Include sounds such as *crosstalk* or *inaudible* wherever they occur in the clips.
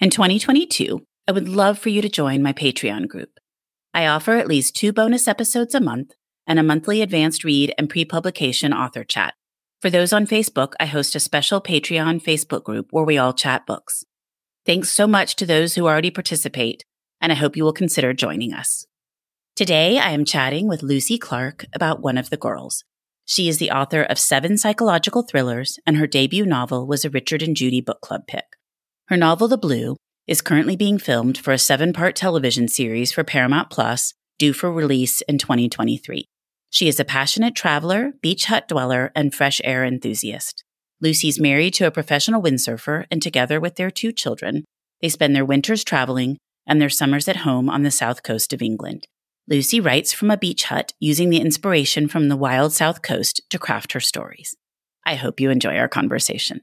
In 2022, I would love for you to join my Patreon group. I offer at least two bonus episodes a month and a monthly advanced read and pre publication author chat. For those on Facebook, I host a special Patreon Facebook group where we all chat books. Thanks so much to those who already participate, and I hope you will consider joining us. Today, I am chatting with Lucy Clarke about one of the girls. She is the author of seven psychological thrillers, and her debut novel was a Richard and Judy book club pick. Her novel, The Blue, is currently being filmed for a seven part television series for Paramount Plus, due for release in 2023. She is a passionate traveler, beach hut dweller, and fresh air enthusiast. Lucy's married to a professional windsurfer, and together with their two children, they spend their winters traveling and their summers at home on the south coast of England. Lucy writes from a beach hut using the inspiration from the wild south coast to craft her stories. I hope you enjoy our conversation.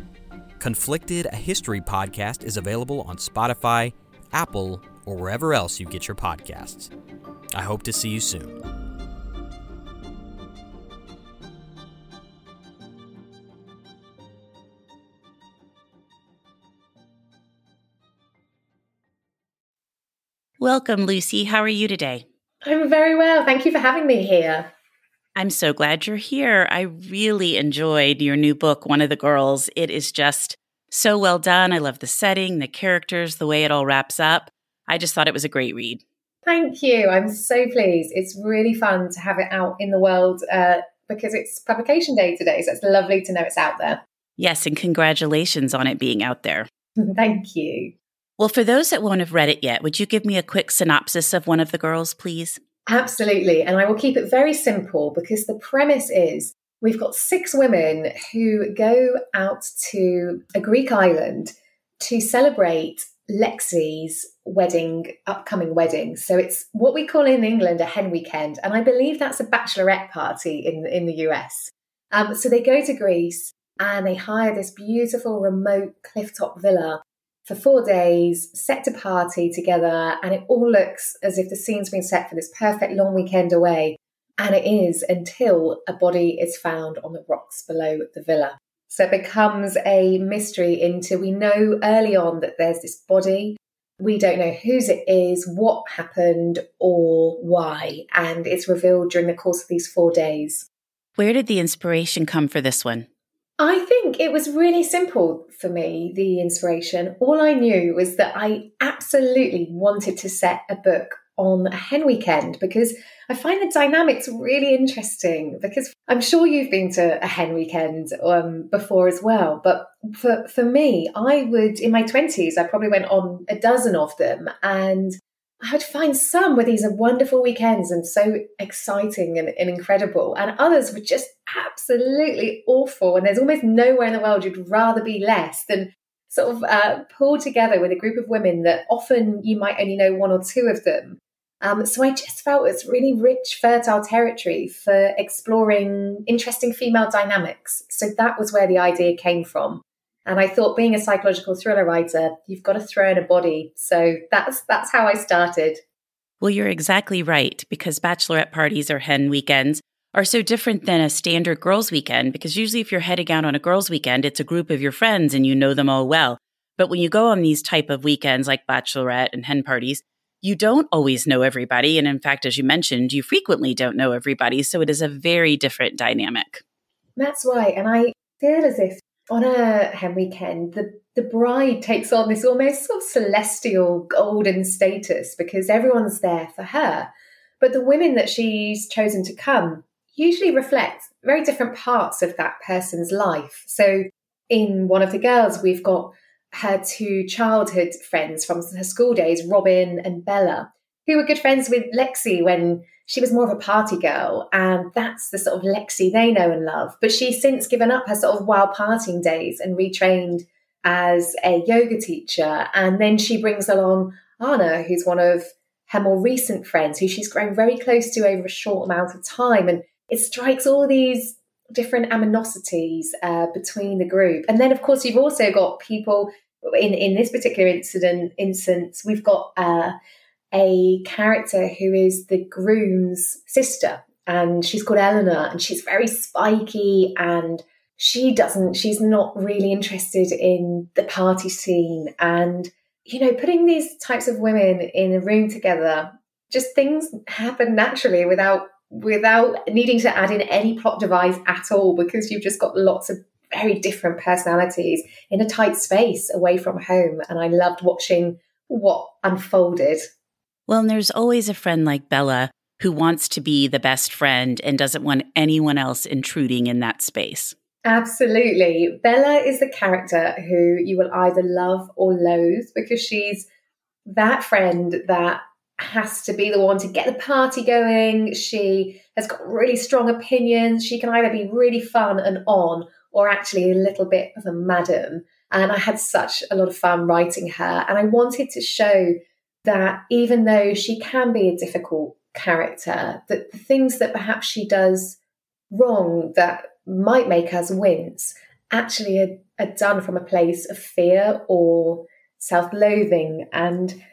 Conflicted, a history podcast, is available on Spotify, Apple, or wherever else you get your podcasts. I hope to see you soon. Welcome, Lucy. How are you today? I'm very well. Thank you for having me here. I'm so glad you're here. I really enjoyed your new book, One of the Girls. It is just so well done. I love the setting, the characters, the way it all wraps up. I just thought it was a great read. Thank you. I'm so pleased. It's really fun to have it out in the world uh, because it's publication day today. So it's lovely to know it's out there. Yes, and congratulations on it being out there. *laughs* Thank you. Well, for those that won't have read it yet, would you give me a quick synopsis of one of the girls, please? Absolutely. And I will keep it very simple because the premise is we've got six women who go out to a Greek island to celebrate Lexi's wedding, upcoming wedding. So it's what we call in England a hen weekend, and I believe that's a bachelorette party in in the US. Um, so they go to Greece and they hire this beautiful remote clifftop villa for four days, set to party together, and it all looks as if the scene's been set for this perfect long weekend away. And it is until a body is found on the rocks below the villa. So it becomes a mystery into we know early on that there's this body. We don't know whose it is, what happened, or why. And it's revealed during the course of these four days. Where did the inspiration come for this one? I think it was really simple for me, the inspiration. All I knew was that I absolutely wanted to set a book on a hen weekend because I find the dynamics really interesting because I'm sure you've been to a hen weekend um, before as well. But for, for me, I would, in my 20s, I probably went on a dozen of them and I would find some where these are wonderful weekends and so exciting and, and, incredible, and others were just absolutely awful. And there's almost nowhere in the world you'd rather be less than sort of uh, pulled together with a group of women that often you might only know one or two of them. Um, so I just felt it's really rich, fertile territory for exploring interesting female dynamics. So that was where the idea came from. And I thought being a psychological thriller writer, you've got to throw in a body. So that's that's how I started. Well, you're exactly right because bachelorette parties or hen weekends are so different than a standard girls' weekend because usually if you're heading out on a girls' weekend, it's a group of your friends and you know them all well. But when you go on these type of weekends like bachelorette and hen parties, you don't always know everybody. And in fact, as you mentioned, you frequently don't know everybody. So it is a very different dynamic. That's right. And I feel as if on a hen weekend, the, the bride takes on this almost sort of celestial golden status because everyone's there for her. But the women that she's chosen to come usually reflect very different parts of that person's life. So in one of the girls, we've got her two childhood friends from her school days, Robin and Bella, who were good friends with Lexi when she was more of a party girl. And that's the sort of Lexi they know and love. But she's since given up her sort of wild partying days and retrained as a yoga teacher. And then she brings along Anna, who's one of her more recent friends, who she's grown very close to over a short amount of time. And it strikes all these different aminosities uh, between the group. And then, of course, you've also got people in in this particular incident instance. We've got uh, a character who is the groom's sister, and she's called Eleanor, and she's very spiky and she doesn't she's not really interested in the party scene and you know putting these types of women in a room together just things happen naturally without without needing to add in any plot device at all because you've just got lots of very different personalities in a tight space away from home. And I loved watching what unfolded. Well, and there's always a friend like Bella who wants to be the best friend and doesn't want anyone else intruding in that space. Absolutely. Bella is the character who you will either love or loathe because she's that friend that has to be the one to get the party going. She has got really strong opinions. She can either be really fun and on or actually a little bit of a madam. And I had such a lot of fun writing her. And I wanted to show that even though she can be a difficult character, that the things that perhaps she does wrong that might make us wince actually are, are done from a place of fear or self loathing. And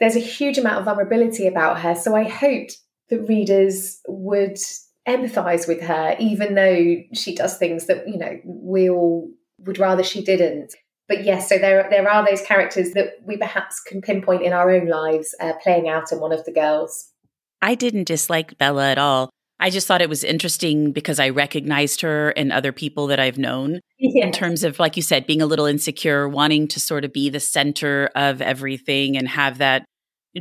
there's a huge amount of vulnerability about her. So I hoped that readers would empathize with her, even though she does things that, you know, we all would rather she didn't. But yes, so there, there are those characters that we perhaps can pinpoint in our own lives uh, playing out in one of the girls. I didn't dislike Bella at all. I just thought it was interesting because I recognized her and other people that I've known in terms of, like you said, being a little insecure, wanting to sort of be the center of everything and have that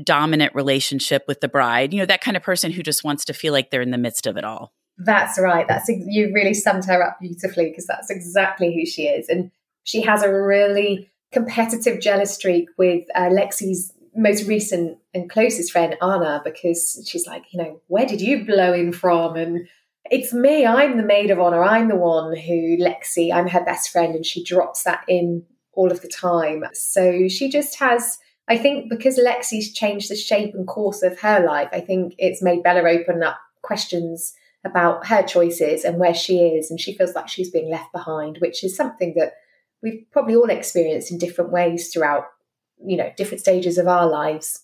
dominant relationship with the bride, you know, that kind of person who just wants to feel like they're in the midst of it all. That's right. That's you really summed her up beautifully because that's exactly who she is. And she has a really competitive jealous streak with uh, Lexi's most recent and closest friend Anna because she's like, you know, where did you blow in from? And it's me. I'm the maid of honor. I'm the one who Lexi. I'm her best friend, and she drops that in all of the time. So she just has I think because Lexi's changed the shape and course of her life, I think it's made Bella open up questions about her choices and where she is. And she feels like she's being left behind, which is something that we've probably all experienced in different ways throughout, you know, different stages of our lives.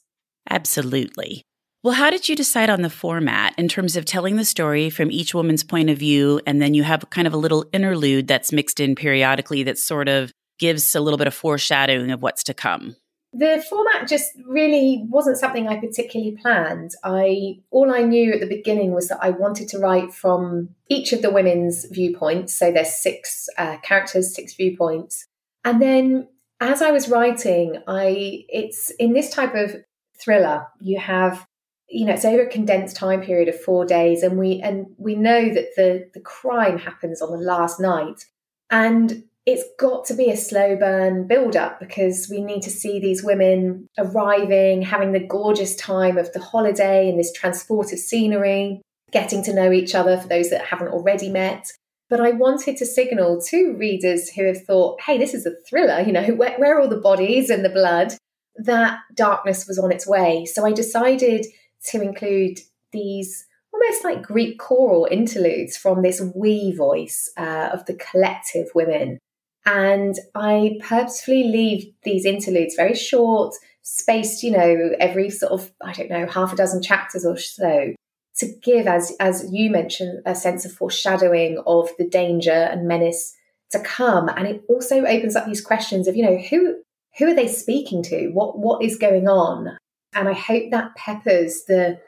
Absolutely. Well, how did you decide on the format in terms of telling the story from each woman's point of view? And then you have kind of a little interlude that's mixed in periodically that sort of gives a little bit of foreshadowing of what's to come. The format just really wasn't something I particularly planned. I all I knew at the beginning was that I wanted to write from each of the women's viewpoints. So there's six uh, characters, six viewpoints, and then as I was writing, I it's in this type of thriller you have you know it's over a condensed time period of four days and we and we know that the the crime happens on the last night and it's got to be a slow burn build up because we need to see these women arriving, having the gorgeous time of the holiday and this transportive scenery, getting to know each other for those that haven't already met. But I wanted to signal to readers who have thought, hey, this is a thriller, you know, where, where are all the bodies and the blood? That darkness was on its way. So I decided to include these almost like Greek choral interludes from this we voice uh, of the collective women And I purposefully leave these interludes very short, spaced, you know, every sort of, I don't know, half a dozen chapters or so to give, as, as you mentioned, a sense of foreshadowing of the danger and menace to come. And it also opens up these questions of, you know, who, who are they speaking to? What, what is going on? And I hope that peppers the,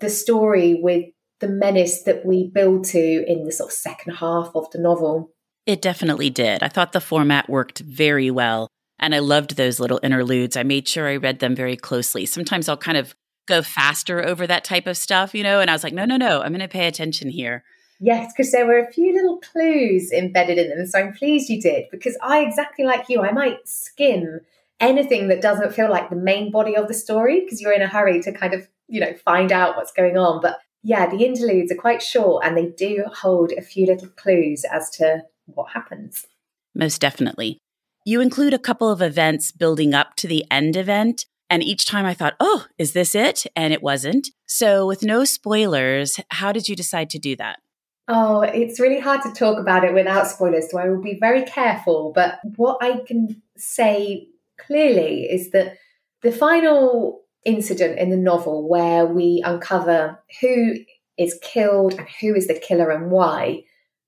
the story with the menace that we build to in the sort of second half of the novel. It definitely did. I thought the format worked very well. And I loved those little interludes. I made sure I read them very closely. Sometimes I'll kind of go faster over that type of stuff, you know, and I was like, no, no, no, I'm going to pay attention here. Yes, because there were a few little clues embedded in them. So I'm pleased you did because I, exactly like you, I might skim anything that doesn't feel like the main body of the story because you're in a hurry to kind of, you know, find out what's going on. But yeah, the interludes are quite short and they do hold a few little clues as to what happens. Most definitely. You include a couple of events building up to the end event. And each time I thought, oh, is this it? And it wasn't. So, with no spoilers, how did you decide to do that? Oh, it's really hard to talk about it without spoilers, so I will be very careful. But what I can say clearly is that the final incident in the novel where we uncover who is killed and who is the killer and why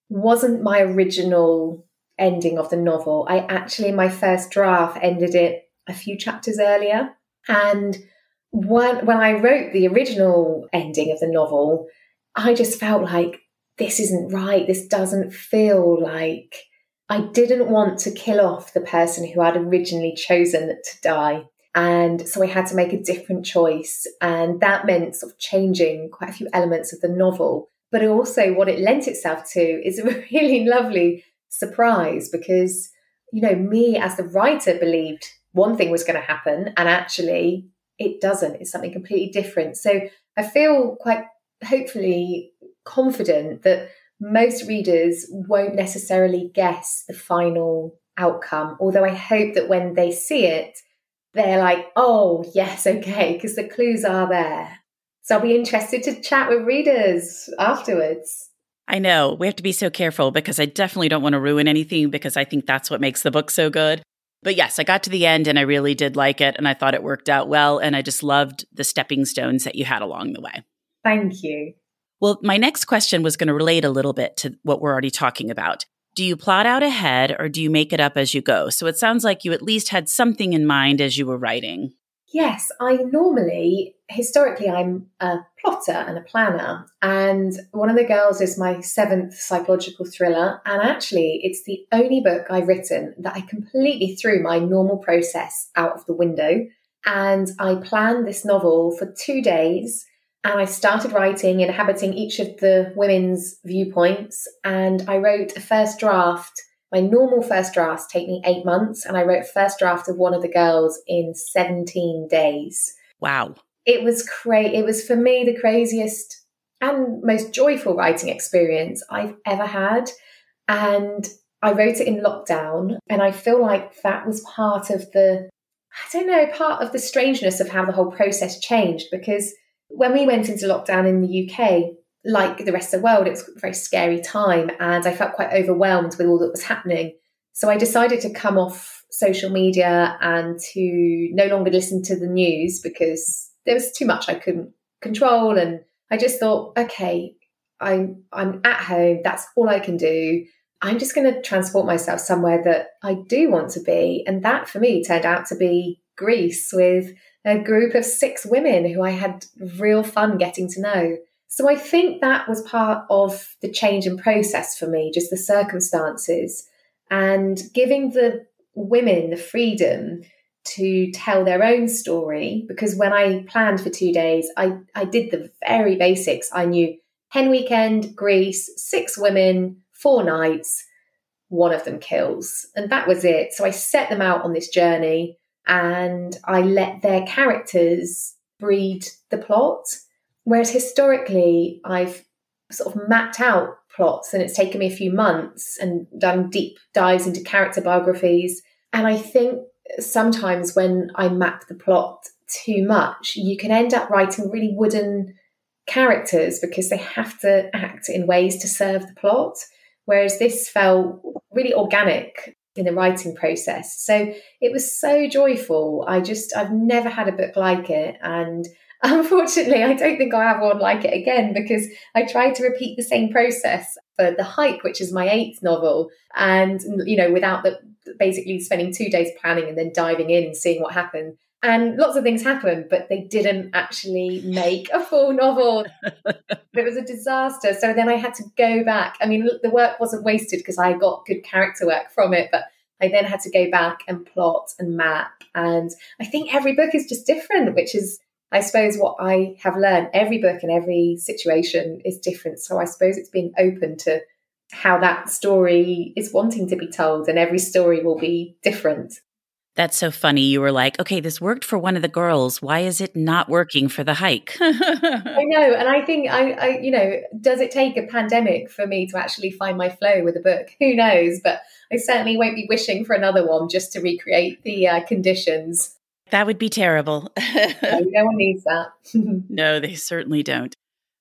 wasn't my original ending of the novel. I actually, my first draft, ended it a few chapters earlier. And when, when I wrote the original ending of the novel, I just felt like this isn't right. This doesn't feel like I didn't want to kill off the person who I'd originally chosen to die. And so I had to make a different choice. And that meant sort of changing quite a few elements of the novel. But also, what it lent itself to is a *laughs* really lovely surprise because, you know, me as the writer believed one thing was going to happen, and actually it doesn't. It's something completely different. So I feel quite hopefully confident that most readers won't necessarily guess the final outcome. Although I hope that when they see it, they're like, oh, yes, okay, because the clues are there. So I'll be interested to chat with readers afterwards. I know we have to be so careful because I definitely don't want to ruin anything because I think that's what makes the book so good. But yes, I got to the end and I really did like it and I thought it worked out well. And I just loved the stepping stones that you had along the way. Thank you. Well, my next question was going to relate a little bit to what we're already talking about. Do you plot out ahead or do you make it up as you go? So it sounds like you at least had something in mind as you were writing. Yes, I normally, historically, I'm a plotter and a planner. And one of the girls is my seventh psychological thriller. And actually, it's the only book I've written that I completely threw my normal process out of the window. And I planned this novel for two days. And I started writing, inhabiting each of the women's viewpoints. And I wrote a first draft my normal first drafts take me eight months, and I wrote first draft of one of the girls in 17 days. Wow. It was crazy. It was for me the craziest and most joyful writing experience I've ever had. And I wrote it in lockdown, and I feel like that was part of the, I don't know, part of the strangeness of how the whole process changed because when we went into lockdown in the UK, like the rest of the world, it was a very scary time and I felt quite overwhelmed with all that was happening. So I decided to come off social media and to no longer listen to the news because there was too much I couldn't control. And I just thought, okay, I'm I'm at home, that's all I can do. I'm just going to transport myself somewhere that I do want to be. And that for me turned out to be Greece with a group of six women who I had real fun getting to know. So I think that was part of the change in process for me, just the circumstances and giving the women the freedom to tell their own story. Because when I planned for two days, I, I did the very basics. I knew hen weekend, Greece, six women, four nights, one of them kills. And that was it. So I set them out on this journey and I let their characters breed the plot. Whereas historically, I've sort of mapped out plots and it's taken me a few months and done deep dives into character biographies. And I think sometimes when I map the plot too much, you can end up writing really wooden characters because they have to act in ways to serve the plot. Whereas this felt really organic. in the writing process. So it was so joyful. I just, I've never had a book like it. And unfortunately, I don't think I have one like it again because I tried to repeat the same process for The Hike, which is my eighth novel. And, you know, without the basically spending two days planning and then diving in and seeing what happened. And lots of things happened, but they didn't actually make a full novel. *laughs* it was a disaster. So then I had to go back. I mean, the work wasn't wasted because I got good character work from it, but I then had to go back and plot and map. And I think every book is just different, which is, I suppose, what I have learned. Every book and every situation is different. So I suppose it's being open to how that story is wanting to be told, and every story will be different. That's so funny. You were like, okay, this worked for one of the girls. Why is it not working for the hike? I know. And I think, I, I, you know, does it take a pandemic for me to actually find my flow with a book? Who knows? But I certainly won't be wishing for another one just to recreate the uh, conditions. That would be terrible. no, one needs that. *laughs* no, they certainly don't.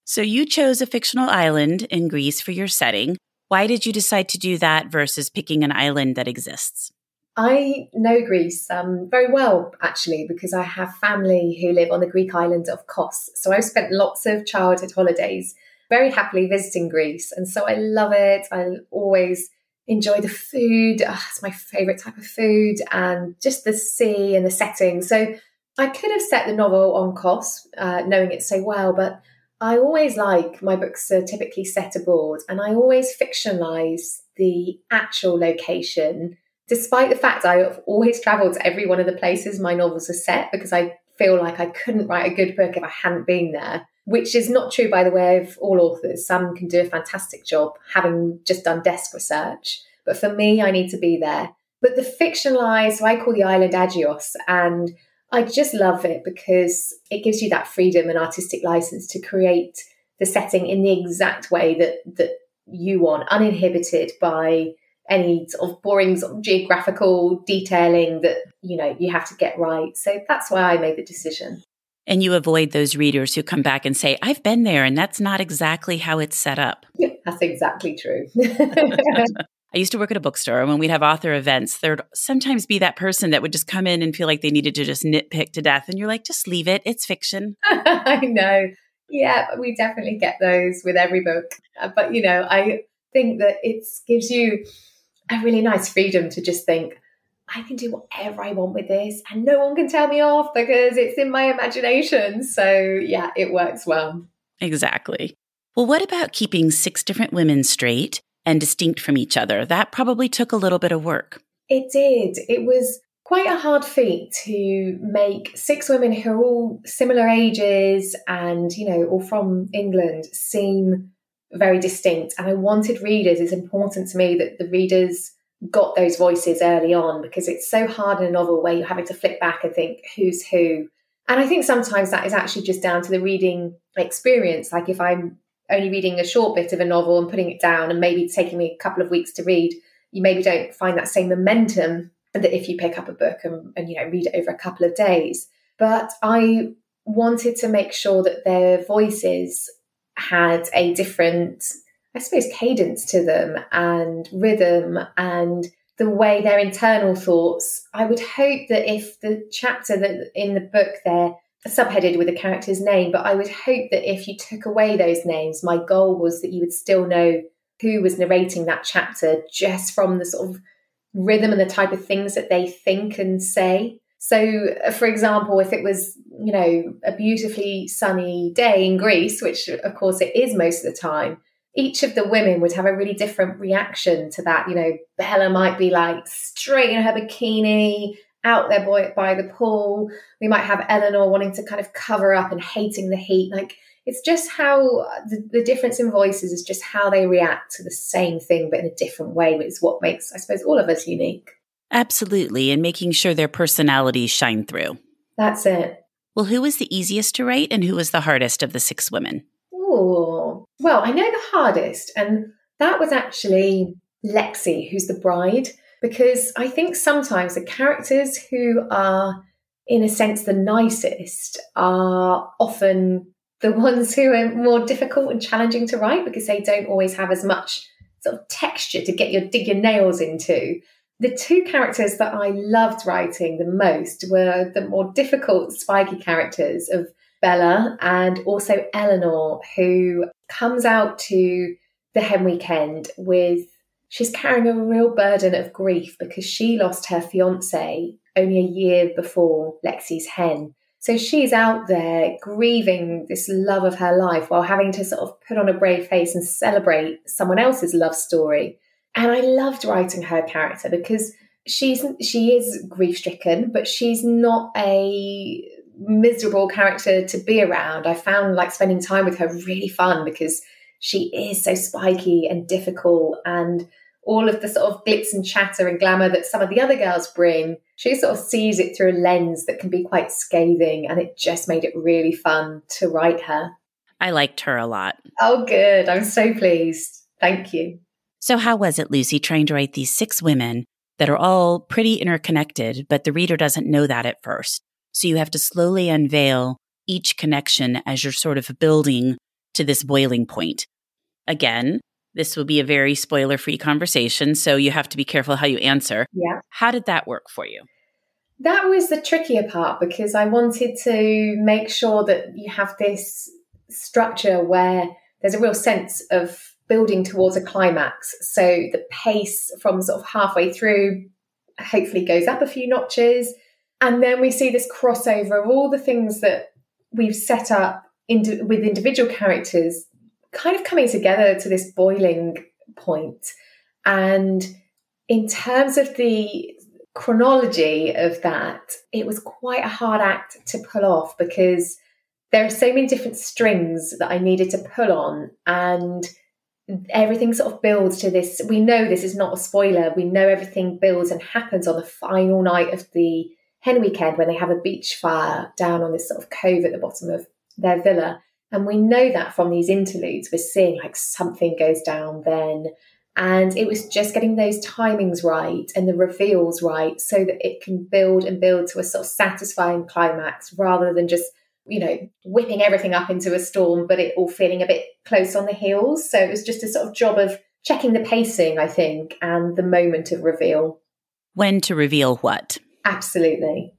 So you chose a fictional island in Greece for your setting. Why did you decide to do that versus picking an island that exists? I know Greece um, very well, actually, because I have family who live on the Greek island of Kos. So I've spent lots of childhood holidays very happily visiting Greece. And so I love it. I always enjoy the food. Oh, it's my favorite type of food and just the sea and the setting. So I could have set the novel on Kos, uh, knowing it so well, but I always like my books are typically set abroad and I always fictionalize the actual location despite the fact I've always traveled to every one of the places my novels are set because I feel like I couldn't write a good book if I hadn't been there, which is not true, by the way, of all authors. Some can do a fantastic job having just done desk research. But for me, I need to be there. But the fictionalized, so I call the island Agios, and I just love it because it gives you that freedom and artistic license to create the setting in the exact way that that you want, uninhibited by any sort of boring sort of geographical detailing that you know you have to get right so that's why i made the decision and you avoid those readers who come back and say i've been there and that's not exactly how it's set up yeah, that's exactly true *laughs* *laughs* I used to work at a bookstore, and when we'd have author events, there'd sometimes be that person that would just come in and feel like they needed to just nitpick to death. And you're like, just leave it. It's fiction. *laughs* I know. Yeah, we definitely get those with every book. Uh, but, you know, I think that it gives you a really nice freedom to just think, I can do whatever I want with this and no one can tell me off because it's in my imagination. So, yeah, it works well. Exactly. Well, what about keeping six different women straight and distinct from each other? That probably took a little bit of work. It did. It was quite a hard feat to make six women who are all similar ages and, you know, all from England seem very distinct. And I wanted readers, it's important to me that the readers got those voices early on because it's so hard in a novel where you're having to flip back and think who's who. And I think sometimes that is actually just down to the reading experience. Like if I'm only reading a short bit of a novel and putting it down and maybe taking me a couple of weeks to read, you maybe don't find that same momentum that if you pick up a book and, and you know read it over a couple of days. But I wanted to make sure that their voices had a different, I suppose, cadence to them and rhythm and the way their internal thoughts. I would hope that if the chapter that in the book they're subheaded with a character's name, but I would hope that if you took away those names, my goal was that you would still know who was narrating that chapter just from the sort of rhythm and the type of things that they think and say. So, uh, for example, if it was, you know, a beautifully sunny day in Greece, which of course it is most of the time, each of the women would have a really different reaction to that. You know, Bella might be like straight in her bikini, out there by, by the pool. We might have Eleanor wanting to kind of cover up and hating the heat. Like, it's just how the, the difference in voices is just how they react to the same thing, but in a different way, which is what makes, I suppose, all of us unique. Absolutely, and making sure their personalities shine through. That's it. Well, who was the easiest to write and who was the hardest of the six women? Oh, well, I know the hardest, and that was actually Lexi, who's the bride, because I think sometimes the characters who are, in a sense, the nicest are often the *laughs* ones who are more difficult and challenging to write because they don't always have as much sort of texture to get your dig your nails into. the two characters that I loved writing the most were the more difficult, spiky characters of Bella and also Eleanor, who comes out to the hen weekend with she's carrying a real burden of grief because she lost her fiance only a year before Lexi's hen. So she's out there grieving this love of her life while having to sort of put on a brave face and celebrate someone else's love story. And I loved writing her character because she's she is grief stricken, but she's not a miserable character to be around. I found like spending time with her really fun because she is so spiky and difficult and all of the sort of glitz and chatter and glamour that some of the other girls bring, she sort of sees it through a lens that can be quite scathing. And it just made it really fun to write her. I liked her a lot. Oh, good. I'm so pleased. Thank you. So, how was it, Lucy, trying to write these six women that are all pretty interconnected, but the reader doesn't know that at first? So, you have to slowly unveil each connection as you're sort of building to this boiling point. Again, this will be a very spoiler free conversation, so you have to be careful how you answer. Yeah. How did that work for you? That was the trickier part because I wanted to make sure that you have this structure where there's a real sense of building towards a climax. So the pace from sort of halfway through hopefully goes up a few notches. And then we see this crossover of all the things that we've set up with individual characters kind of coming together to this boiling point. And in terms of the chronology of that, it was quite a hard act to pull off because there are so many different strings that I needed to pull on. And everything sort of builds to this. We know this is not a spoiler. We know everything builds and happens on the final night of the hen weekend when they have a beach fire down on this sort of cove at the bottom of their villa. And we know that from these interludes, we're seeing like something goes down then. And it was just getting those timings right and the reveals right so that it can build and build to a sort of satisfying climax rather than just, you know, whipping everything up into a storm, but it all feeling a bit close on the heels. So it was just a sort of job of checking the pacing, I think, and the moment of reveal. When to reveal what? Absolutely.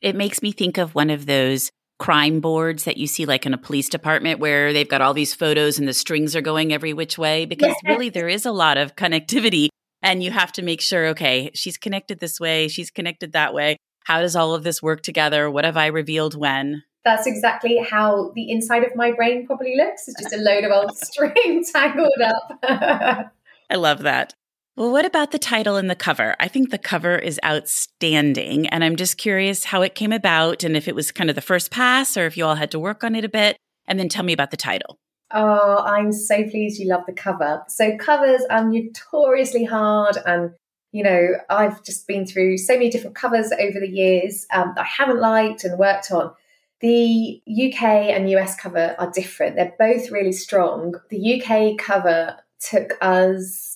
It makes me think of one of those crime boards that you see like in a police department where they've got all these photos and the strings are going every which way because yes. really there is a lot of connectivity and you have to make sure okay she's connected this way she's connected that way. How does all of this work together? What have i revealed when? That's exactly how the inside of my brain probably looks. It's just a load of old *laughs* string tangled up. *laughs* I love that well, what about the title and the cover? I think the cover is outstanding. And I'm just curious how it came about and if it was kind of the first pass or if you all had to work on it a bit. And then tell me about the title. Oh, I'm so pleased you love the cover. So, covers are notoriously hard. And, you know, I've just been through so many different covers over the years um, I haven't liked and worked on. The UK and US cover are different. They're both really strong. The UK cover took us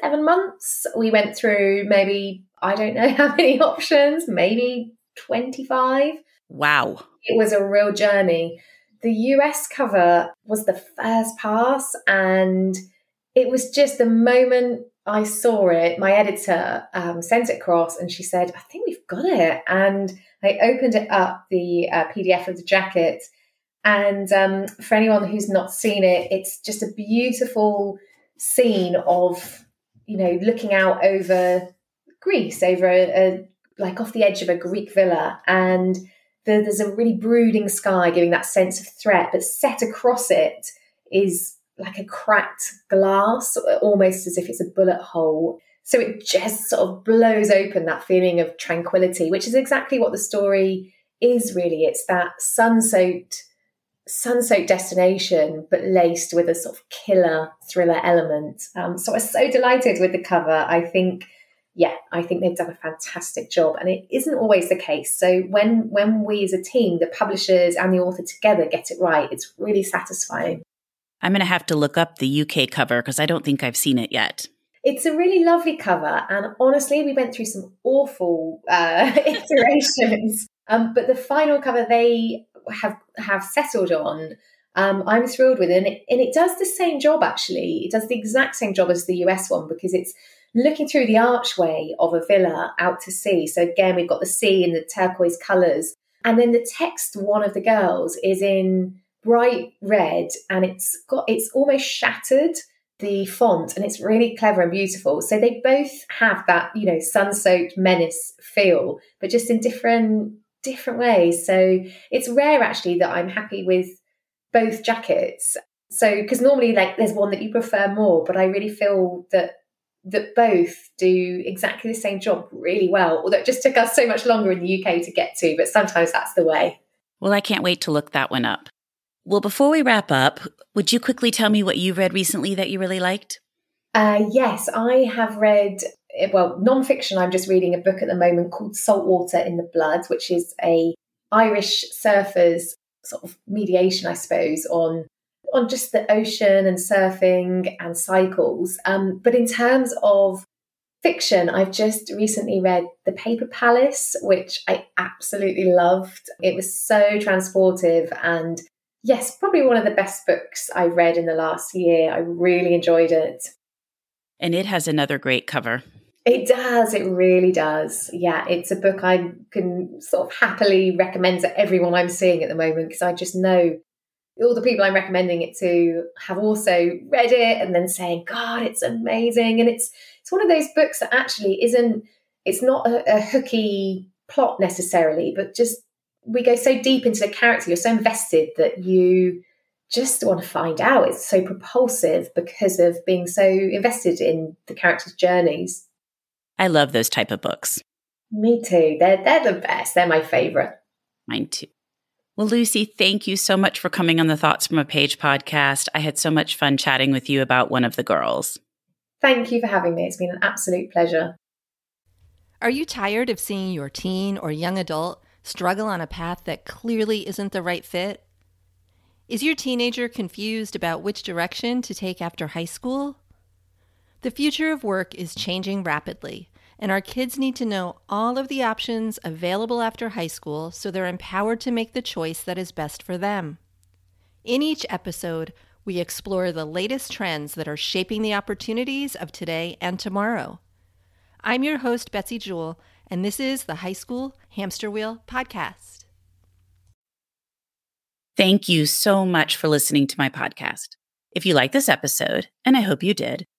seven months. We went through maybe, I don't know *laughs* how many options, maybe 25. Wow. It was a real journey. The US cover was the first pass, and it was just the moment I saw it, my editor um, sent it across and she said, I think we've got it. And I opened it up, the uh, PDF of the jacket. And um, for anyone who's not seen it, it's just a beautiful scene of you know, looking out over Greece, over a, a like off the edge of a Greek villa, and the, there's a really brooding sky, giving that sense of threat. But set across it is like a cracked glass, almost as if it's a bullet hole. So it just sort of blows open that feeling of tranquility, which is exactly what the story is. Really, it's that sun-soaked sun-soaked destination, but laced with a sort of killer thriller element. Um, so I was so delighted with the cover. I think, yeah, I think they've done a fantastic job, and it isn't always the case. So when when we as a team, the publishers and the author together get it right, it's really satisfying. I'm going to have to look up the UK cover because I don't think I've seen it yet. It's a really lovely cover, and honestly, we went through some awful uh, *laughs* iterations. Um, but the final cover they have have settled on, um, I'm thrilled with it. And, it. and it does the same job actually. It does the exact same job as the US one because it's looking through the archway of a villa out to sea. So again, we've got the sea in the turquoise colours. And then the text, one of the girls, is in bright red and it's got it's almost shattered the font and it's really clever and beautiful. So they both have that, you know, sun-soaked menace feel, but just in different different ways. So it's rare actually that I'm happy with both jackets. So because normally like there's one that you prefer more, but I really feel that that both do exactly the same job really well, although it just took us so much longer in the UK to get to, but sometimes that's the way. Well, I can't wait to look that one up. Well, before we wrap up, would you quickly tell me what you've read recently that you really liked? Uh, yes, I have read, well, nonfiction. I'm just reading a book at the moment called Saltwater in the Blood, which is a Irish surfers sort of mediation, I suppose, on on just the ocean and surfing and cycles. Um, but in terms of fiction, I've just recently read The Paper Palace, which I absolutely loved. It was so transportive and yes, probably one of the best books I've read in the last year. I really enjoyed it. And it has another great cover. It does. It really does. Yeah, it's a book I can sort of happily recommend to everyone I'm seeing at the moment because I just know all the people I'm recommending it to have also read it and then saying, God, it's amazing. And it's it's one of those books that actually isn't it's not a, a hooky plot necessarily, but just we go so deep into the character, you're so invested that you just want to find out. It's so propulsive because of being so invested in the characters' journeys. I love those type of books. Me too. They're they're the best. They're my favorite. Mine too. Well, Lucy, thank you so much for coming on the Thoughts from a Page podcast. I had so much fun chatting with you about one of the girls. Thank you for having me. It's been an absolute pleasure. Are you tired of seeing your teen or young adult struggle on a path that clearly isn't the right fit? Is your teenager confused about which direction to take after high school? The future of work is changing rapidly, and our kids need to know all of the options available after high school so they're empowered to make the choice that is best for them. In each episode, we explore the latest trends that are shaping the opportunities of today and tomorrow. I'm your host, Betsy Jewell, and this is the High School Hamster Wheel Podcast. Thank you so much for listening to my podcast. If you like this episode, and I hope you did,